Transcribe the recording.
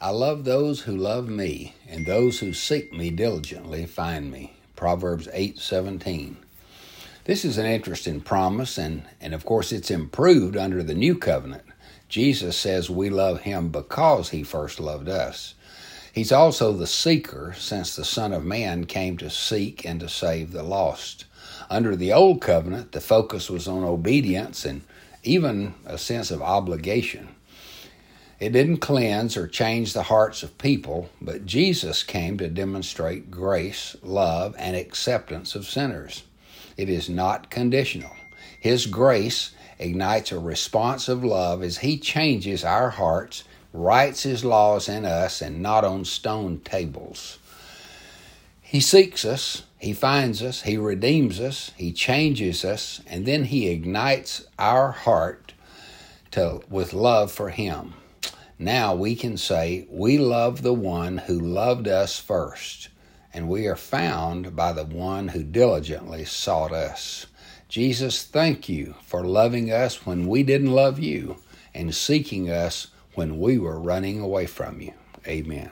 I love those who love me, and those who seek me diligently find me. Proverbs 8:17. This is an interesting promise and and of course it's improved under the new covenant. Jesus says we love him because he first loved us. He's also the seeker since the son of man came to seek and to save the lost. Under the old covenant, the focus was on obedience and even a sense of obligation. It didn't cleanse or change the hearts of people, but Jesus came to demonstrate grace, love, and acceptance of sinners. It is not conditional. His grace ignites a response of love as He changes our hearts, writes His laws in us, and not on stone tables. He seeks us, He finds us, He redeems us, He changes us, and then He ignites our heart to, with love for Him. Now we can say, We love the one who loved us first, and we are found by the one who diligently sought us. Jesus, thank you for loving us when we didn't love you and seeking us when we were running away from you. Amen.